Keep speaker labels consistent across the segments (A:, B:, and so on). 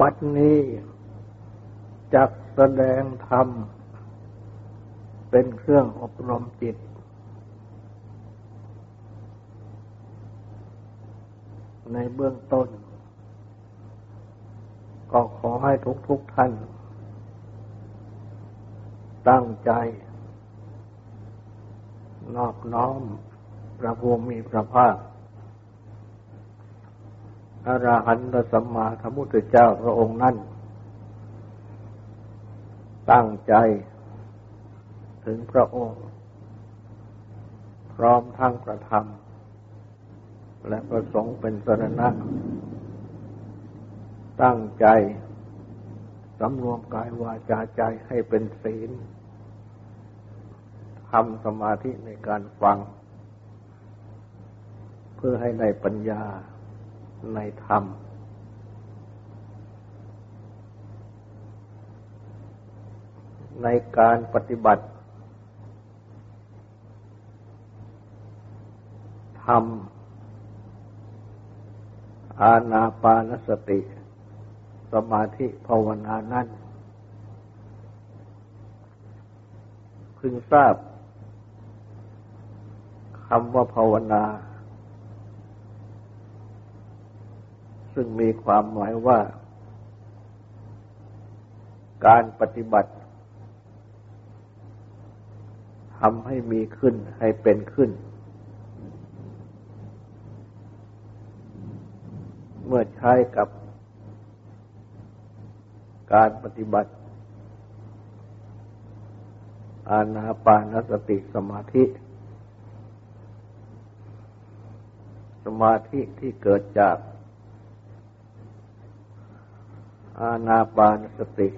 A: บัดนี้จักแสดงธรรม เป็นเครื่องอบรมจิต ในเบื้องต้น ก็ขอให้ทุกทุกท่าน ตั้งใจ นอบน้อมพระภูมิพระภาค อรหันตสัมมาสัมพุทธเจ้าพระองค์นั้น ตั้งใจถึงพระองค์ พร้อมทั้งประธรรม และประสงค์เป็นสรณะ ตั้งใจสำรวมกายวาจาใจให้เป็นศีลทำสมาธิในการฟัง เพื่อให้ในปัญญา ในธรรม ในการปฏิบัติธรรม อาณาปานสติ สมาธิภาวนานั้นพึงทราบคำว่าภาวนา ซึ่งมีความหมายว่า การปฏิบัติทำให้มีขึ้นให้เป็นขึ้น เมื่อใช้กับการปฏิบัติ อานาปานสติสมาธิ สมาธิที่เกิดจาก อาณาปานสติ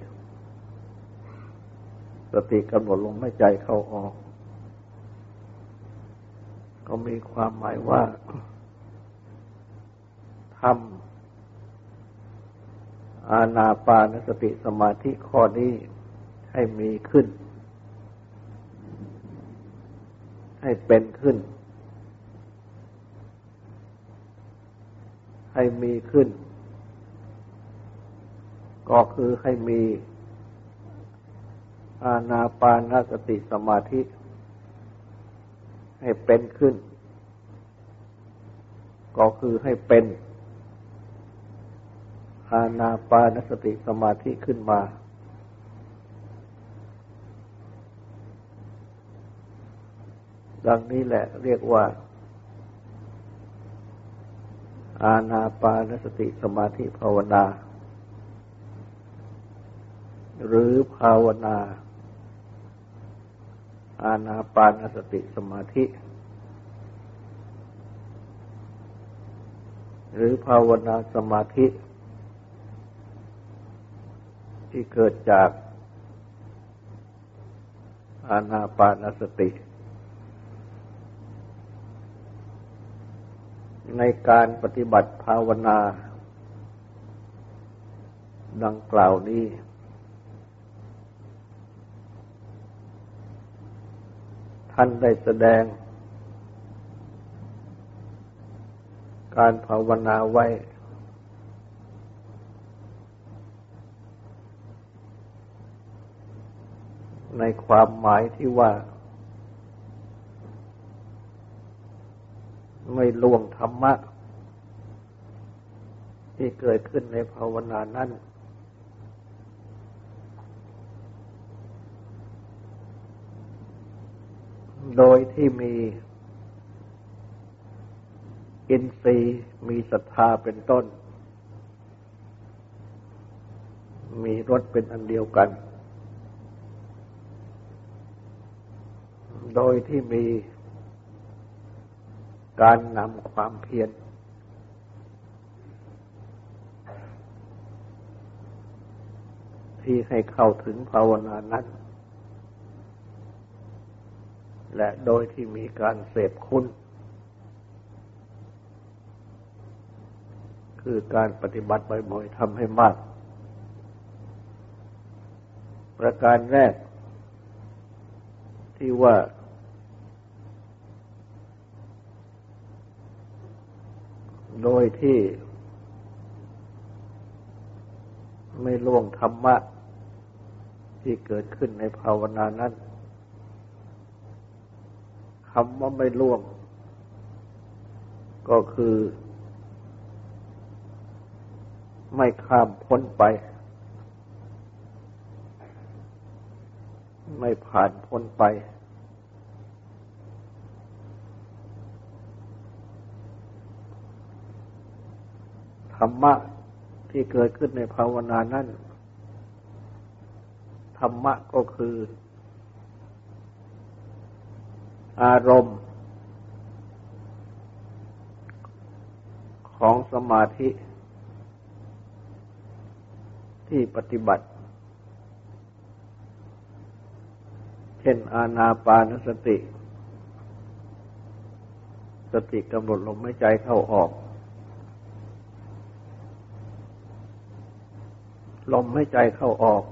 A: สติกำหนดลมหายใจเข้าออก ก็มีความหมายว่าทำอาณาปานสติสมาธิข้อนี้ให้มีขึ้น ให้เป็นขึ้น ให้มีขึ้น ก็คือให้มีอาณาปานสติสมาธิ ให้เป็นขึ้น ก็คือให้เป็นอาณาปานสติสมาธิขึ้นมา ดังนี้แหละเรียกว่า อาณาปานสติสมาธิภาวนา หรือภาวนา อาณาปานสติสมาธิ หรือภาวนาสมาธิ ที่เกิดจากอาณาปานสติ ในการปฏิบัติภาวนา ดังกล่าวนี้ ท่านได้แสดง การภาวนาไว้ ในความหมายที่ว่า ไม่ล่วงธรรมะ ที่เกิดขึ้นในภาวนานั้น โดยที่มีอินทรีย์มีศรัทธาเป็นต้น มีรสเป็นอันเดียวกัน โดยที่มีการนำความเพียรที่ให้เข้าถึงภาวนานั้น และโดยที่มีการเสพคุณ คือการปฏิบัติบ่อยๆทำให้มาก ประการแรก ที่ว่า โดยที่ไม่ล่วงธรรมะที่เกิดขึ้นในภาวนานั้น คำว่าไม่ล่วง ก็คือ ไม่ข้ามพ้นไป ไม่ผ่านพ้นไป ธรรมะที่เกิดขึ้นในภาวนานั้น ธรรมะก็คือ อารมณ์ ของสมาธิ ที่ปฏิบัติ เช่นอาณาปานสติ สติกำหนดลมหายใจเข้าออก ลมไม่ใจเข้าออก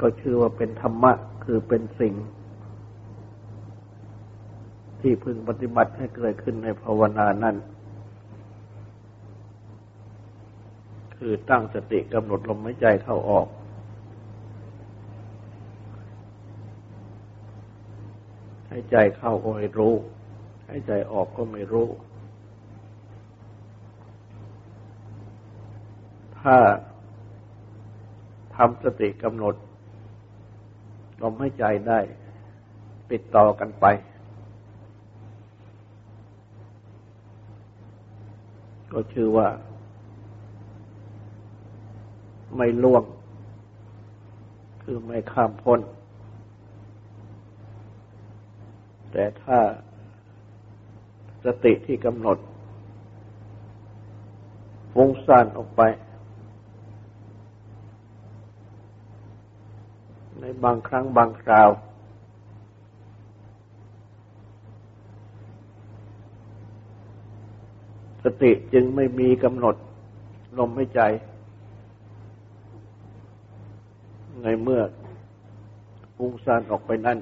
A: ก็ชื่อว่าเป็นธรรมะ คือเป็นสิ่ง ที่พึงปฏิบัติให้เกิดขึ้นในภาวนานั้น คือตั้งสติกำหนดลมหายใจเข้าออก ให้ใจเข้าก็ไม่รู้ ให้ใจออกก็ไม่รู้ ถ้าทำสติกำหนดลมหายใจได้ ติดต่อกันไป ก็ชื่อว่า ไม่ล่วง คือไม่ข้ามพ้น แต่ถ้าสติที่กำหนดฟุ้งซ่านออกไป ในบางครั้งบางคราว สติจึงไม่มีกำหนดลมหายใจ ในเมื่อฟุ้งซ่านออกไปนั่น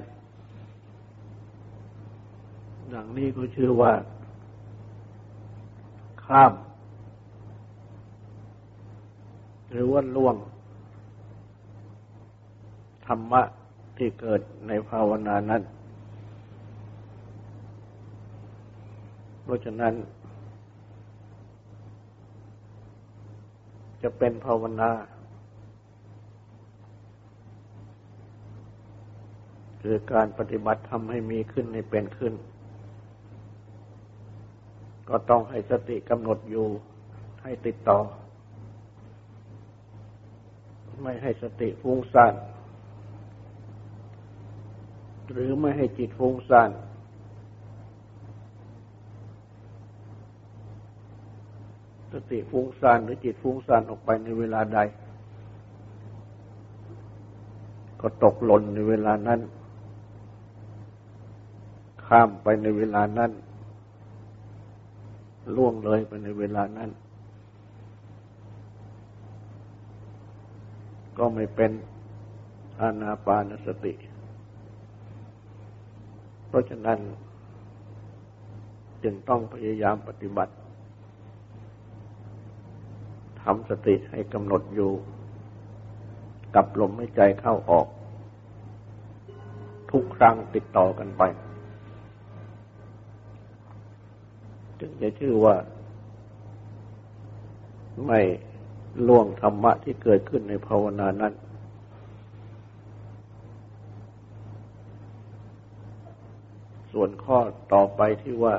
A: ดังนี้ก็ชื่อว่า ข้าม หรือว่าล่วง ธรรมะที่เกิดในภาวนานั้น เพราะฉะนั้น จะเป็นภาวนา คือการปฏิบัติทำให้มีขึ้นในเป็นขึ้น ก็ต้องให้สติกำหนดอยู่ให้ติดต่อ ไม่ให้สติฟุ้งซ่านหรือไม่ให้จิตฟุ้งซ่าน สติฟุ้งซ่านหรือจิตฟุ้งซ่านออกไปในเวลาใด ก็ตกหล่นในเวลานั้น ข้ามไปในเวลานั้น ล่วงเลยไปในเวลานั้น ก็ไม่เป็นอานาปานสติ เพราะฉะนั้นจึงต้องพยายามปฏิบัติ ทำสติให้กำหนดอยู่ กับลมหายใจเข้าออก ทุกครั้งติดต่อกันไป จึงจะชื่อว่า ไม่ล่วงธรรมะที่เกิดขึ้นในภาวนานั้น ส่วนข้อต่อไปที่ว่า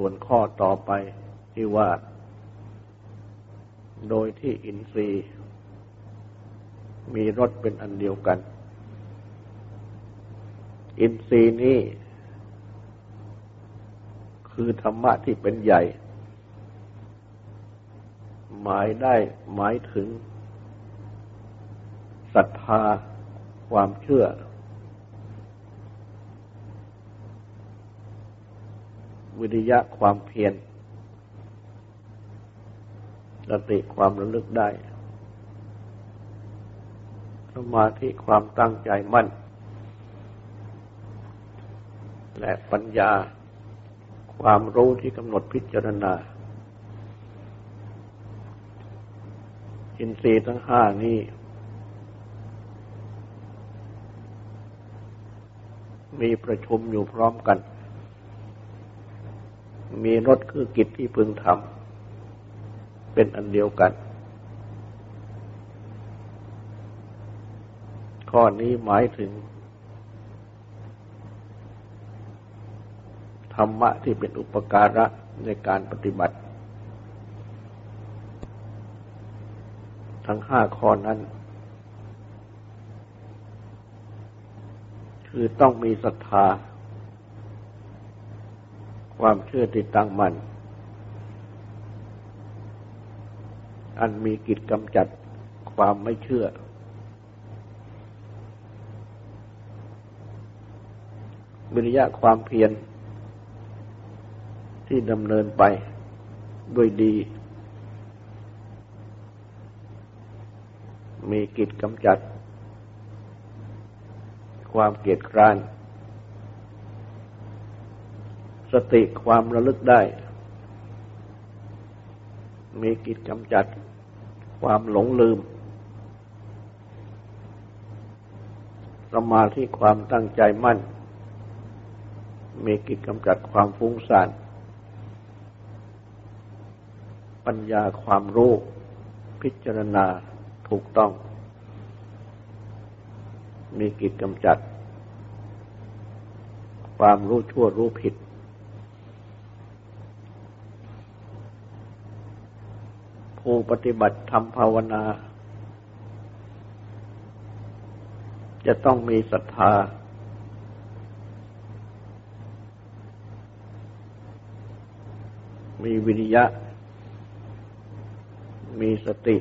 A: ส่วนข้อต่อไปที่ว่า โดยที่อินทรีย์ มีรสเป็นอันเดียวกัน อินทรีย์นี้คือธรรมะที่เป็นใหญ่ หมายได้หมายถึงศรัทธาความเชื่อ วิริยะความเพียรสติความระลึกได้ สมาธิความตั้งใจมั่น และปัญญาความรู้ที่กำหนดพิจารณา อินทรีย์ทั้งห้านี้มีประชุมอยู่พร้อมกัน มีรถคือกิจที่พึงทำเป็นอันเดียวกัน ข้อนี้หมายถึง ธรรมะที่เป็นอุปการะในการปฏิบัติ ทั้งห้าข้อนั้น คือต้องมีศรัทธา ความเชื่อติดตั้งมัน่นอันมีกิจกำจัดความไม่เชื่อ วิริยะความเพียรที่ดำเนินไปด้วยดี มีกิจกำจัด ความเกียดคร้าน สติความระลึกได้ มีกิจกำจัดความหลงลืม สมาธิความตั้งใจมั่น มีกิจกำจัดความฟุ้งซ่าน ปัญญาความรู้ พิจารณาถูกต้อง มีกิจกำจัด ความรู้ชั่วรู้ผิด ผู้ปฏิบัติทำภาวนา จะต้องมีศรัทธา มีวิริยะ มีสติ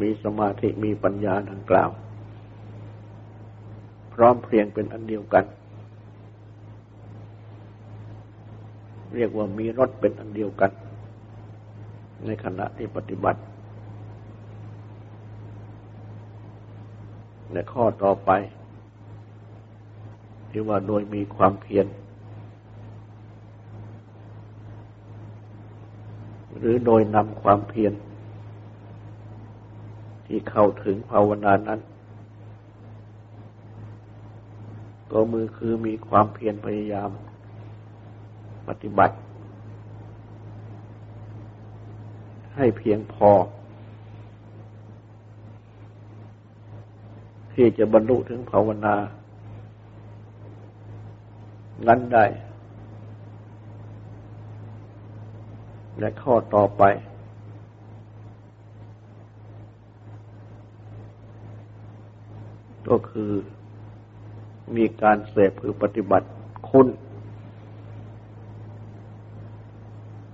A: มีสมาธิ มีปัญญาดังกล่าว พร้อมเพรียงเป็นอันเดียวกัน เรียกว่ามีรถเป็นอันเดียวกัน ในขณะที่ปฏิบัติในข้อต่อไป ที่ว่าโดยมีความเพียรหรือโดยนำความเพียรที่เข้าถึงภาวนานั้น ก็มือคือมีความเพียรพยายามปฏิบัติ ให้เพียงพอ ที่จะบรรลุถึงภาวนานั้นได้ และข้อต่อไป ก็คือมีการเสพคือปฏิบัติคุณ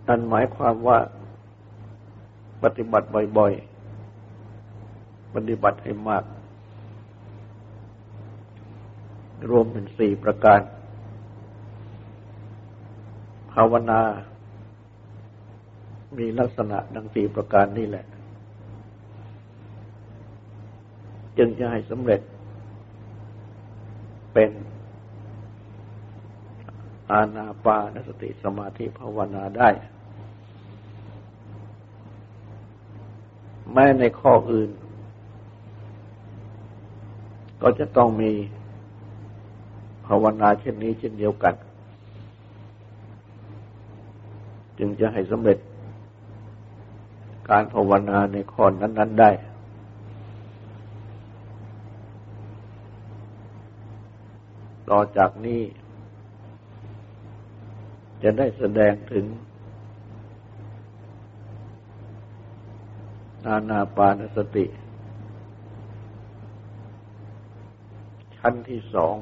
A: นั่นหมายความว่า ปฏิบัติบ่อยๆ ปฏิบัติให้มาก รวมเป็นสี่ประการ ภาวนา มีลักษณะดังสี่ประการนี่แหละ จึงจะให้สำเร็จ เป็นอาณาปานสติสมาธิภาวนาได้ แม้ในข้ออื่น ก็จะต้องมีภาวนาเช่นนี้เช่นเดียวกัน จึงจะให้สำเร็จการภาวนาในข้อนั้น ๆได้ ต่อจากนี้ จะได้แสดงถึง นานาปานสติ ชั้นที่สอง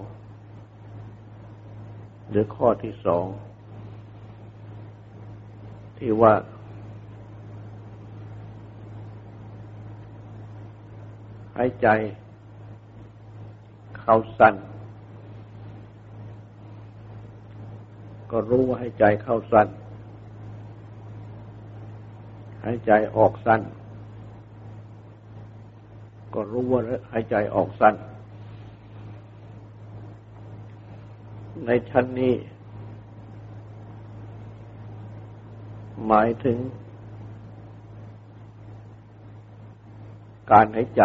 A: หรือข้อที่สอง ที่ว่า หายใจเข้าสั้น ก็รู้ว่าหายใจเข้าสั้นหายใจออกสั้น ก็รู้ว่าหายใจออกสั้น ในชั้นนี้ หมายถึง การหายใจ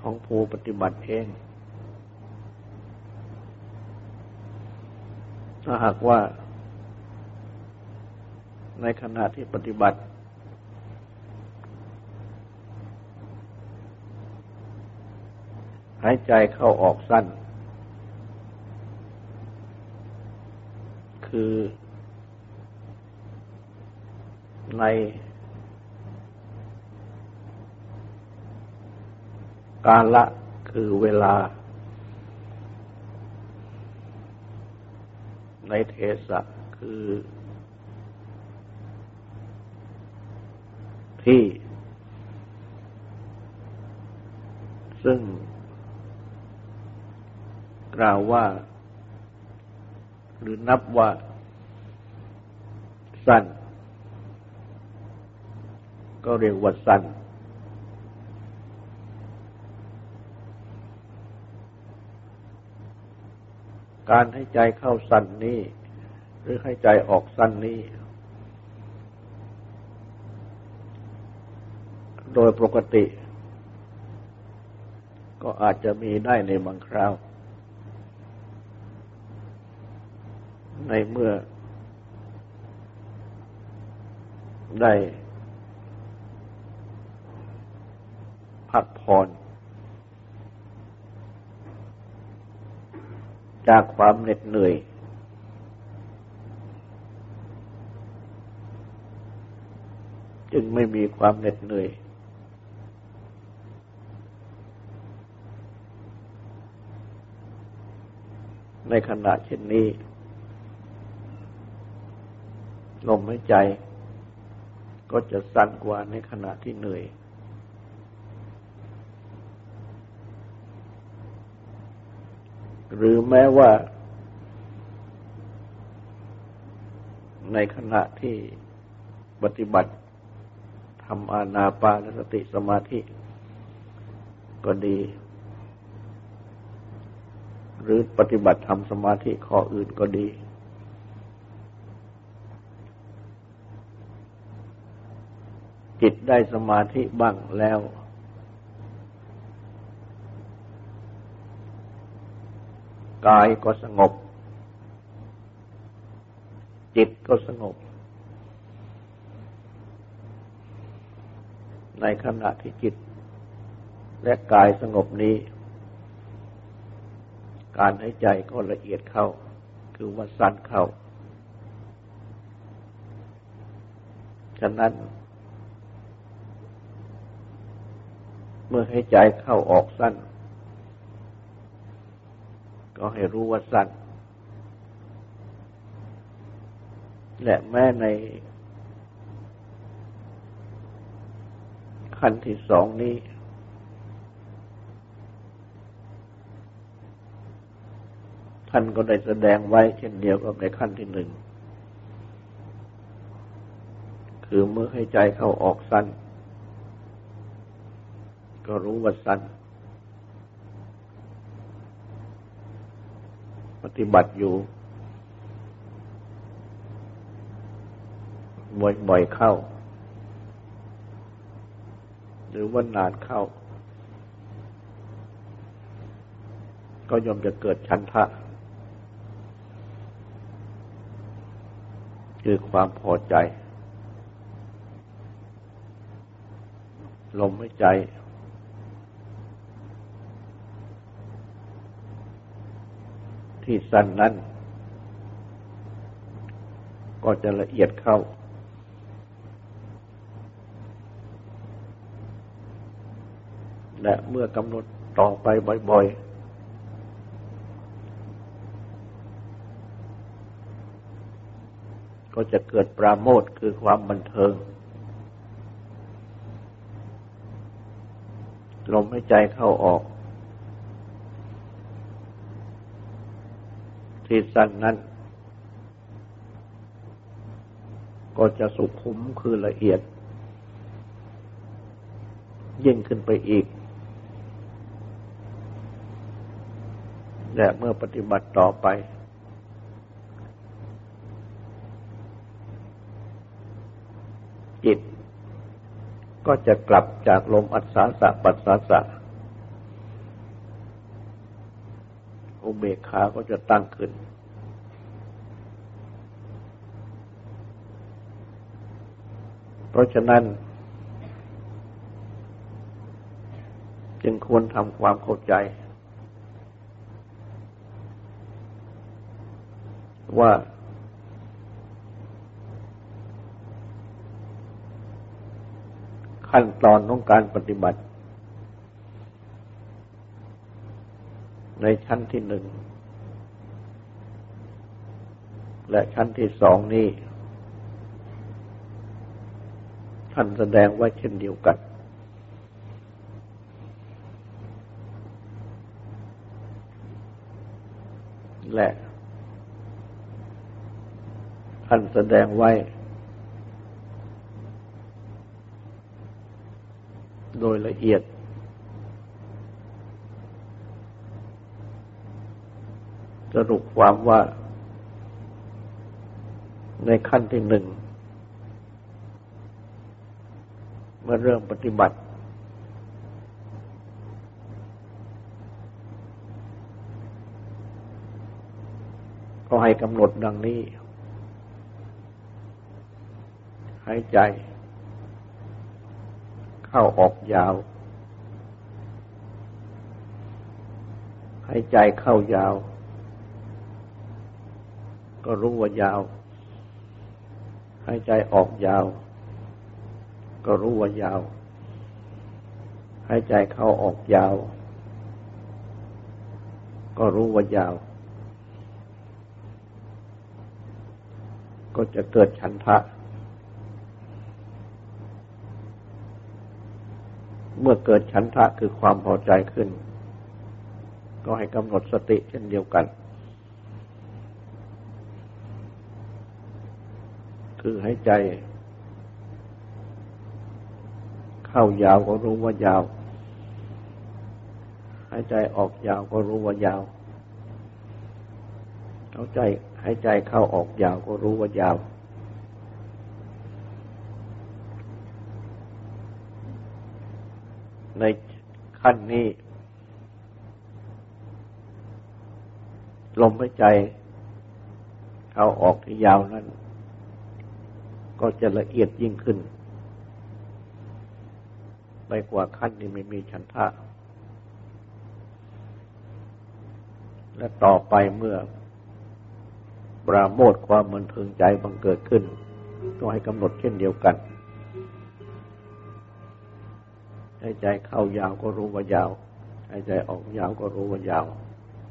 A: ของผู้ปฏิบัติเอง ถ้าหากว่าในขณะที่ปฏิบัติ หายใจเข้าออกสั้น คือในกาละคือเวลา ในเทสะคือ ที่ ซึ่ง ล่าวว่า หรือนับว่า สั้น ก็เรียกว่าสั้น การให้ใจเข้าสั้นนี้ หรือให้ใจออกสั้นนี้ โดยปกติก็อาจจะมีได้ในบางคราว ในเมื่อ ได้พักผ่อนจากความเหน็ดเหนื่อย จึงไม่มีความเหน็ดเหนื่อย ในขณะเช่นนี้ ลมหายใจ ก็จะสั้นกว่าในขณะที่เหนื่อยหรือแม้ว่า ในขณะที่ปฏิบัติทำอานาปานสติสมาธิ ก็ดี หรือปฏิบัติทำสมาธิข้ออื่นก็ดี จิตได้สมาธิบ้างแล้ว กายก็สงบ จิตก็สงบ ในขณะที่จิต และกายสงบนี้ การหายใจก็ละเอียดเข้า คือว่าสั้นเข้า ฉะนั้น เมื่อให้ใจเข้าออกสั้น ก็ให้รู้ว่าสั้น และแม้ในขั้นที่สองนี้ ท่านก็ได้แสดงไว้ เช่นเดียวกับในขั้นที่หนึ่ง คือเมื่อให้ใจเข้าออกสั้น ก็รู้ว่าสั้น ปฏิบัติอยู่บ่อยๆเข้า หรือว่านานเข้า ก็ย่อมจะเกิดชันทะ คือความพอใจ ลมหายใจ ที่สั้นนั้น ก็จะละเอียดเข้า และเมื่อกำหนดต่อไปบ่อย ๆก็จะเกิดปราโมทคือความบันเทิง ลมหายใจเข้าออก ที่สั้นนั้น ก็จะสุขุมคือละเอียด ยิ่งขึ้นไปอีก และเมื่อปฏิบัติต่อไป จิตก็จะกลับจากลมอัศสาสะปัสสาสะอุ เบกขาก็จะตั้งขึ้น เพราะฉะนั้น จึงควรทำความเข้าใจ ว่า ขั้นตอนของการปฏิบัติ ในชั้นที่หนึ่ง และชั้นที่สองนี้ท่านแสดงไว้เช่นเดียวกัน และท่านแสดงไว้ โดยละเอียด รุปความว่า ในขั้นที่หนึ่ง เมื่อเริ่มปฏิบัติ ก็ให้กำหนดดังนี้ หายใจ เข้าออกยาวหายใจเข้ายาว ก็รู้ว่ายาว หายใจออกยาว ก็รู้ว่ายาว หายใจเข้าออกยาว ก็รู้ว่ายาว ก็จะเกิดฉันทะ เมื่อเกิดฉันทะคือความพอใจขึ้น ก็ให้กำหนดสติเช่นเดียวกัน คือให้ใจ เข้ายาวก็รู้ว่ายาว หายใจออกยาวก็รู้ว่ายาวเอาใจหายใจเข้าออกยาวก็รู้ว่ายาว ในขั้นนี้ ลมหายใจเข้าออกที่ยาวนั้น ก็จะละเอียดยิ่งขึ้น ไปกว่าขั้นที่ไม่มีฉันทะ และต่อไปเมื่อปราโมทความมันเทิงใจบังเกิดขึ้นก็ให้กำหนดเช่นเดียวกันให้ใจเข้ายาวก็รู้ว่ายาวให้ใจออกยาวก็รู้ว่ายาว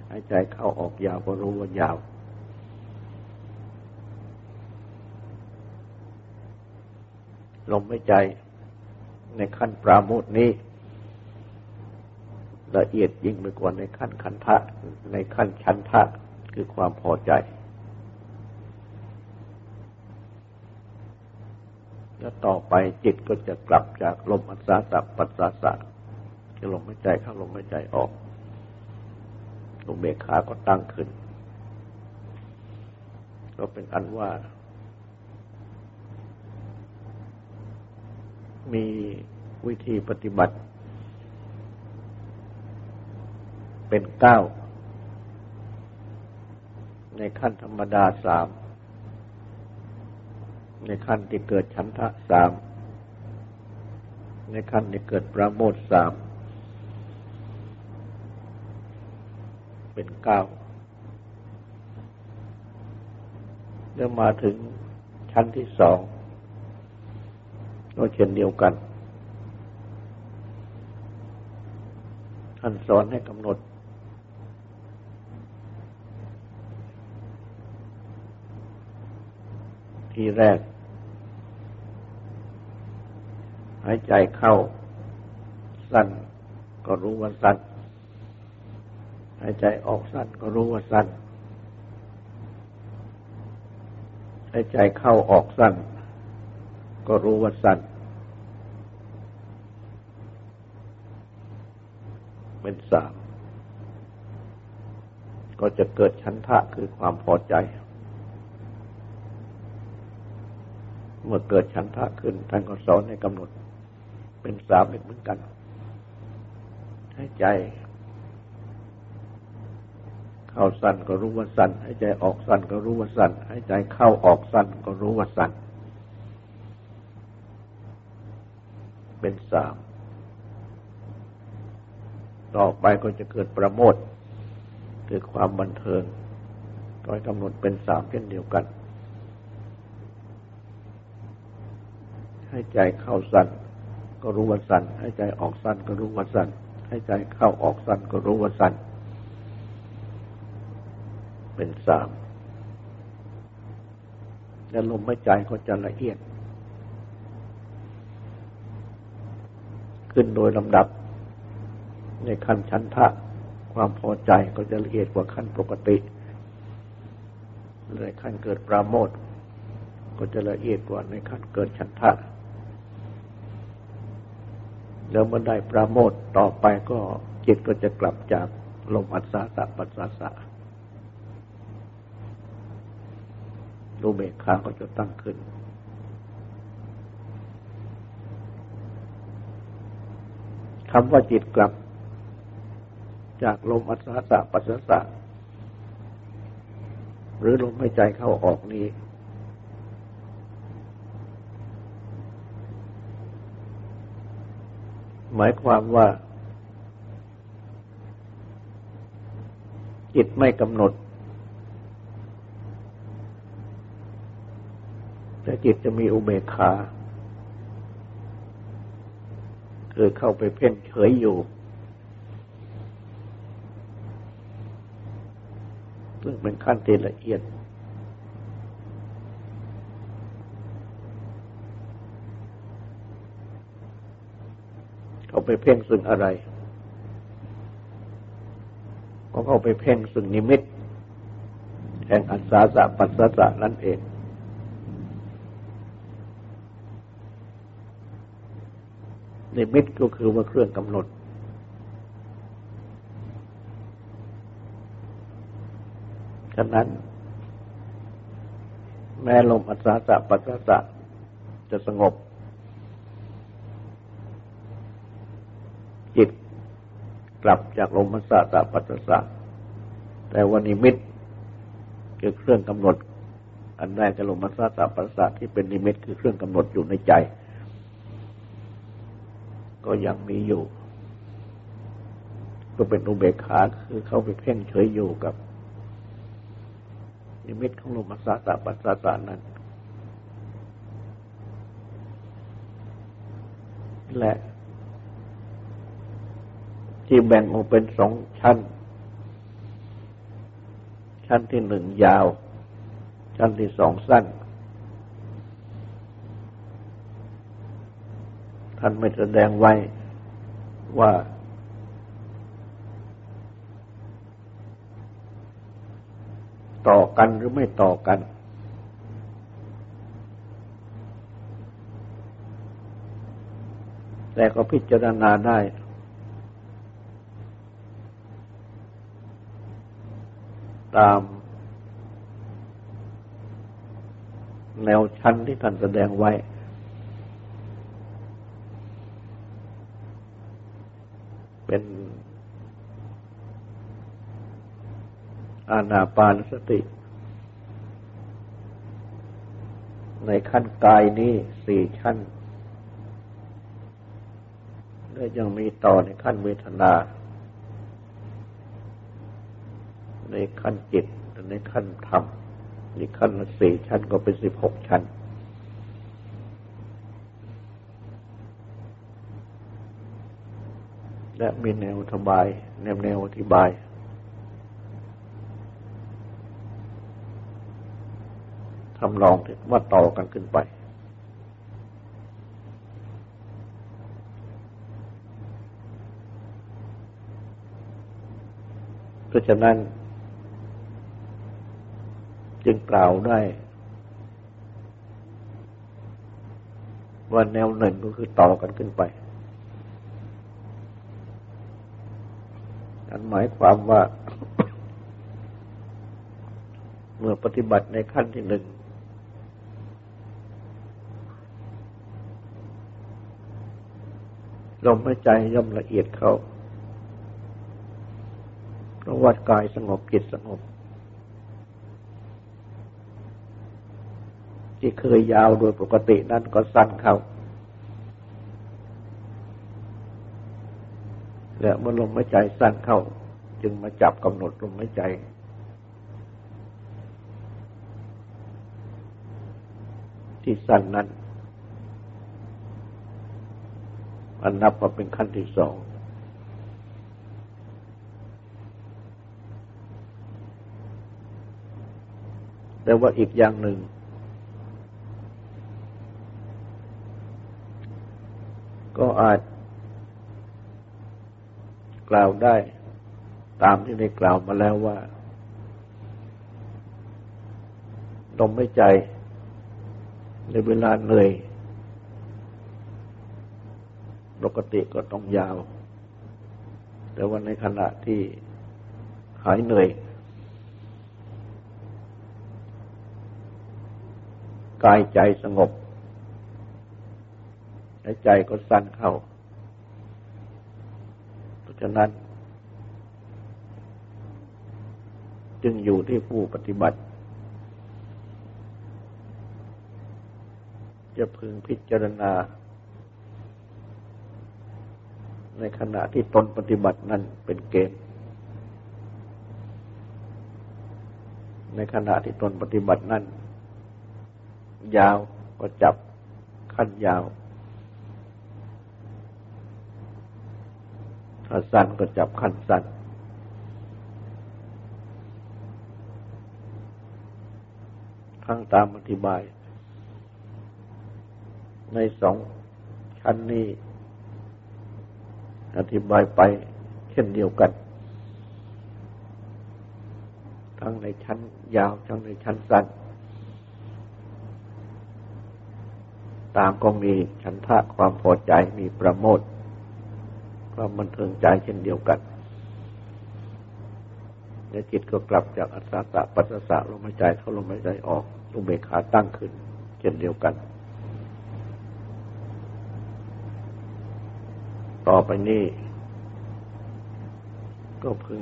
A: ให้ใจเข้าออกยาวก็รู้ว่ายาว ลมหายใจในขั้นปราโมทนี้ ละเอียดยิ่งไปกว่าในขั้นขันทะ ในขั้นชันทะคือความพอใจ แล้วต่อไปจิตก็จะกลับจากลมอัศสะปัสสาสะคือลมหายใจเข้าลมหายใจออกลมเบกขาก็ตั้งขึ้น ก็เป็นอันว่า มีวิธีปฏิบัติ เป็นเก้า ในขั้นธรรมดาสาม ในขั้นที่เกิดฉันทะสาม ในขั้นที่เกิดประโมทสาม เป็นเก้าเมื่อมาถึงชั้นที่สอง ก็เช่นเดียวกัน ท่านสอนให้กำหนด ทีแรก หายใจเข้า สั้นก็รู้ว่าสั้นหายใจออกสั้นก็รู้ว่าสั้นหายใจเข้าออกสั้น ก็รู้ว่าสั้นเป็นสาม ก็จะเกิดชันทะคือความพอใจ เมื่อเกิดชันทะขึ้นท่านก็สอนให้กำหนด เป็นสามเหมือนกัน ให้ใจ เข้าสั้นก็รู้ว่าสั้นให้ใจออกสั้นก็รู้ว่าสั้นให้ใจเข้าออกสั้นก็รู้ว่าสั้น เป็นสาม ต่อไปก็จะเกิดประโมทคือความบันเทิงโดยกำหนดเป็นสามเช่นเดียวกัน ให้ใจเข้าสั้นก็รู้ว่าสั้นให้ใจออกสั้นก็รู้ว่าสั้นให้ใจเข้าออกสั้นก็รู้ว่าสั้นเป็นสามแล้วลมหายใจก็จะละเอียด ขึ้นโดยลำดับ ในขั้นชั้นทะความพอใจก็จะละเอียดกว่าขั้นปกติในขั้นเกิดปราโมทก็จะละเอียดกว่าในขั้นเกิดชันทะ แล้วเมื่อได้ปราโมทต่อไปก็จิตก็จะกลับจากลมอัศสะปัสสะสะรูเบกขาก็จะตั้งขึ้น คำว่าจิตกลับ จากลมอัศสะปัสสะหรือลมหายใจเข้าออกนี้ หมายความว่า จิตไม่กำหนด แต่จิตจะมีอุเบกขา คือเข้าไปเพ่งเฉยอยู่ ซึ่งเป็นขั้นที่ละเอียด เข้าไปเพ่งซึ่งอะไร ก็เข้าไปเพ่งซึ่งนิมิต แห่งอัศาสะปัสสะนั่นเอง นิมิตก็คือว่าเครื่องกำหนด ฉะนั้น แม้ลมอัศสะปัสสะจะสงบ จิตกลับจากลมอัศสะปัสสะแต่วันนิมิตคือเครื่องกำหนด อันแรกจะลมอัศสะปัสสะที่เป็นนิมิตคือเครื่องกำหนดอยู่ในใจ ก็ยังมีอยู่ ก็เป็นอุเบกขาคือเขาไปเพ่งเฉยอยู่กับ นิมิตของลมัสาตาปัสสาตานั้นและที่แบ่งออกเป็นสองชั้น ชั้นที่หนึ่งยาว ชั้นที่สองสั้น ท่านไม่แสดงไว้ว่าต่อกันหรือไม่ต่อกัน แต่ก็พิจารณาได้ ตาม แนวชั้นที่ท่านแสดงไว้ เป็นอานาปานสติ ในขั้นกายนี้สี่ชั้น และยังมีต่อในขั้นเวทนา ในขั้นจิต ในขั้นธรรมในขั้นสี่ชั้นก็เป็นสิบหกชั้น และมีแนวทบาย แนวแนวอธิบาย ทำลองว่าต่อกันขึ้นไป เพราะฉะนั้น จึงกล่าวได้ ว่าแนวหนึ่งก็คือต่อกันขึ้นไป นั่นหมายความว่า เมื่อปฏิบัติในขั้นที่หนึ่งลมหายใจย่อมละเอียดเข้าเพราะวัดกายสงบจิตสงบ ที่เคยยาวโดยปกตินั้นก็สั้นเข้า และเมื่อลมหายใจสั้นเข้า จึงมาจับกำหนดลมหายใจ ที่สั้นนั้นอันนับว่าเป็นขั้นที่สองแต่ว่าอีกอย่างหนึ่ง ก็อาจ กล่าวได้ ตามที่ได้กล่าวมาแล้วว่าลมหายใจ ในเวลาเหนื่อยปกติก็ต้องยาว แต่ว่าในขณะที่หายเหนื่อย กายใจสงบและใจก็สั้นเข้า ฉะนั้น จึงอยู่ที่ผู้ปฏิบัติ จะพึงพิจารณา ในขณะที่ตนปฏิบัตินั้นเป็นเกณฑ์ในขณะที่ตนปฏิบัตินั้นยาวก็จับขั้นยาว ถ้าสั้นก็จับขั้นสั้นทั้งตามอธิบาย ในสองชั้นนี้ อธิบายไปเช่นเดียวกัน ทั้งในชั้นยาว ทั้งในชั้นสั้น ตามก็มีฉันทะความพอใจมีประโมท ความบันเทิงใจเช่นเดียวกันในจิตก็กลับจากอัศตะปัสสะลมหายใจเข้าลมหายใจออกลุเบขาตั้งขึ้น เช่นเดียวกัน ต่อไปนี้ก็พึง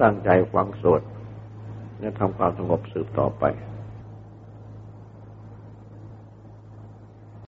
A: ตั้งใจฟังสวดและทำความสงบสืบต่อไป